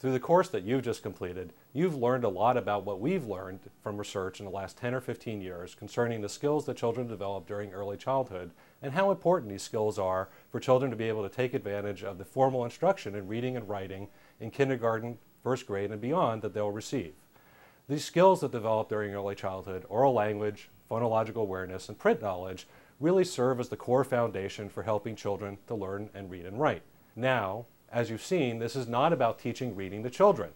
Through the course that you've just completed, you've learned a lot about what we've learned from research in the last 10 or 15 years concerning the skills that children develop during early childhood and how important these skills are for children to be able to take advantage of the formal instruction in reading and writing in kindergarten, first grade, and beyond that they'll receive. These skills that develop during early childhood, oral language, phonological awareness, and print knowledge, really serve as the core foundation for helping children to learn and read and write. Now, as you've seen, this is not about teaching reading to children.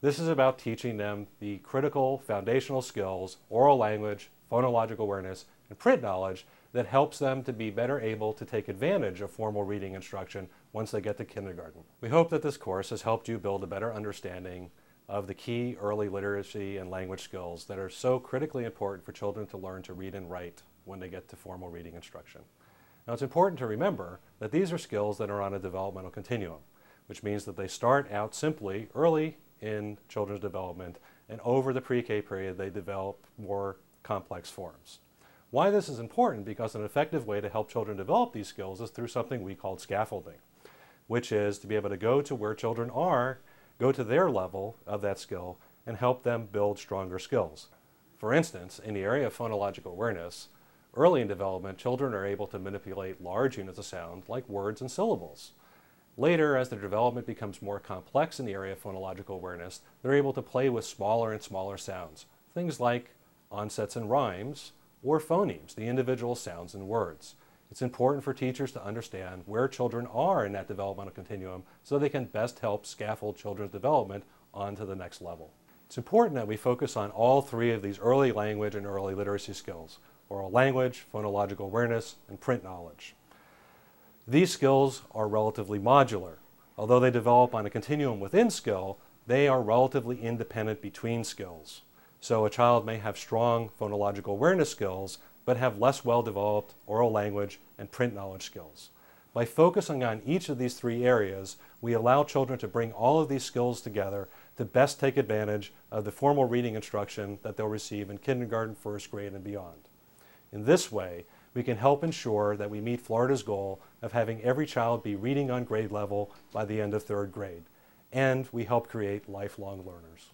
This is about teaching them the critical foundational skills, oral language, phonological awareness, and print knowledge that helps them to be better able to take advantage of formal reading instruction once they get to kindergarten. We hope that this course has helped you build a better understanding of the key early literacy and language skills that are so critically important for children to learn to read and write when they get to formal reading instruction. Now it's important to remember that these are skills that are on a developmental continuum which means that they start out simply early in children's development and over the pre-K period they develop more complex forms. Why this is important because an effective way to help children develop these skills is through something we call scaffolding, which is to be able to go to where children are, go to their level of that skill, and help them build stronger skills. For instance, in the area of phonological awareness, early in development, children are able to manipulate large units of sound like words and syllables. Later, as their development becomes more complex in the area of phonological awareness, they're able to play with smaller and smaller sounds, things like onsets and rimes, or phonemes, the individual sounds and words. It's important for teachers to understand where children are in that developmental continuum so they can best help scaffold children's development onto the next level. It's important that we focus on all three of these early language and early literacy skills, oral language, phonological awareness, and print knowledge. These skills are relatively modular. Although they develop on a continuum within skill, they are relatively independent between skills. So a child may have strong phonological awareness skills, but have less well-developed oral language and print knowledge skills. By focusing on each of these three areas, we allow children to bring all of these skills together to best take advantage of the formal reading instruction that they'll receive in kindergarten, first grade, and beyond. In this way, we can help ensure that we meet Florida's goal of having every child be reading on grade level by the end of third grade. And we help create lifelong learners.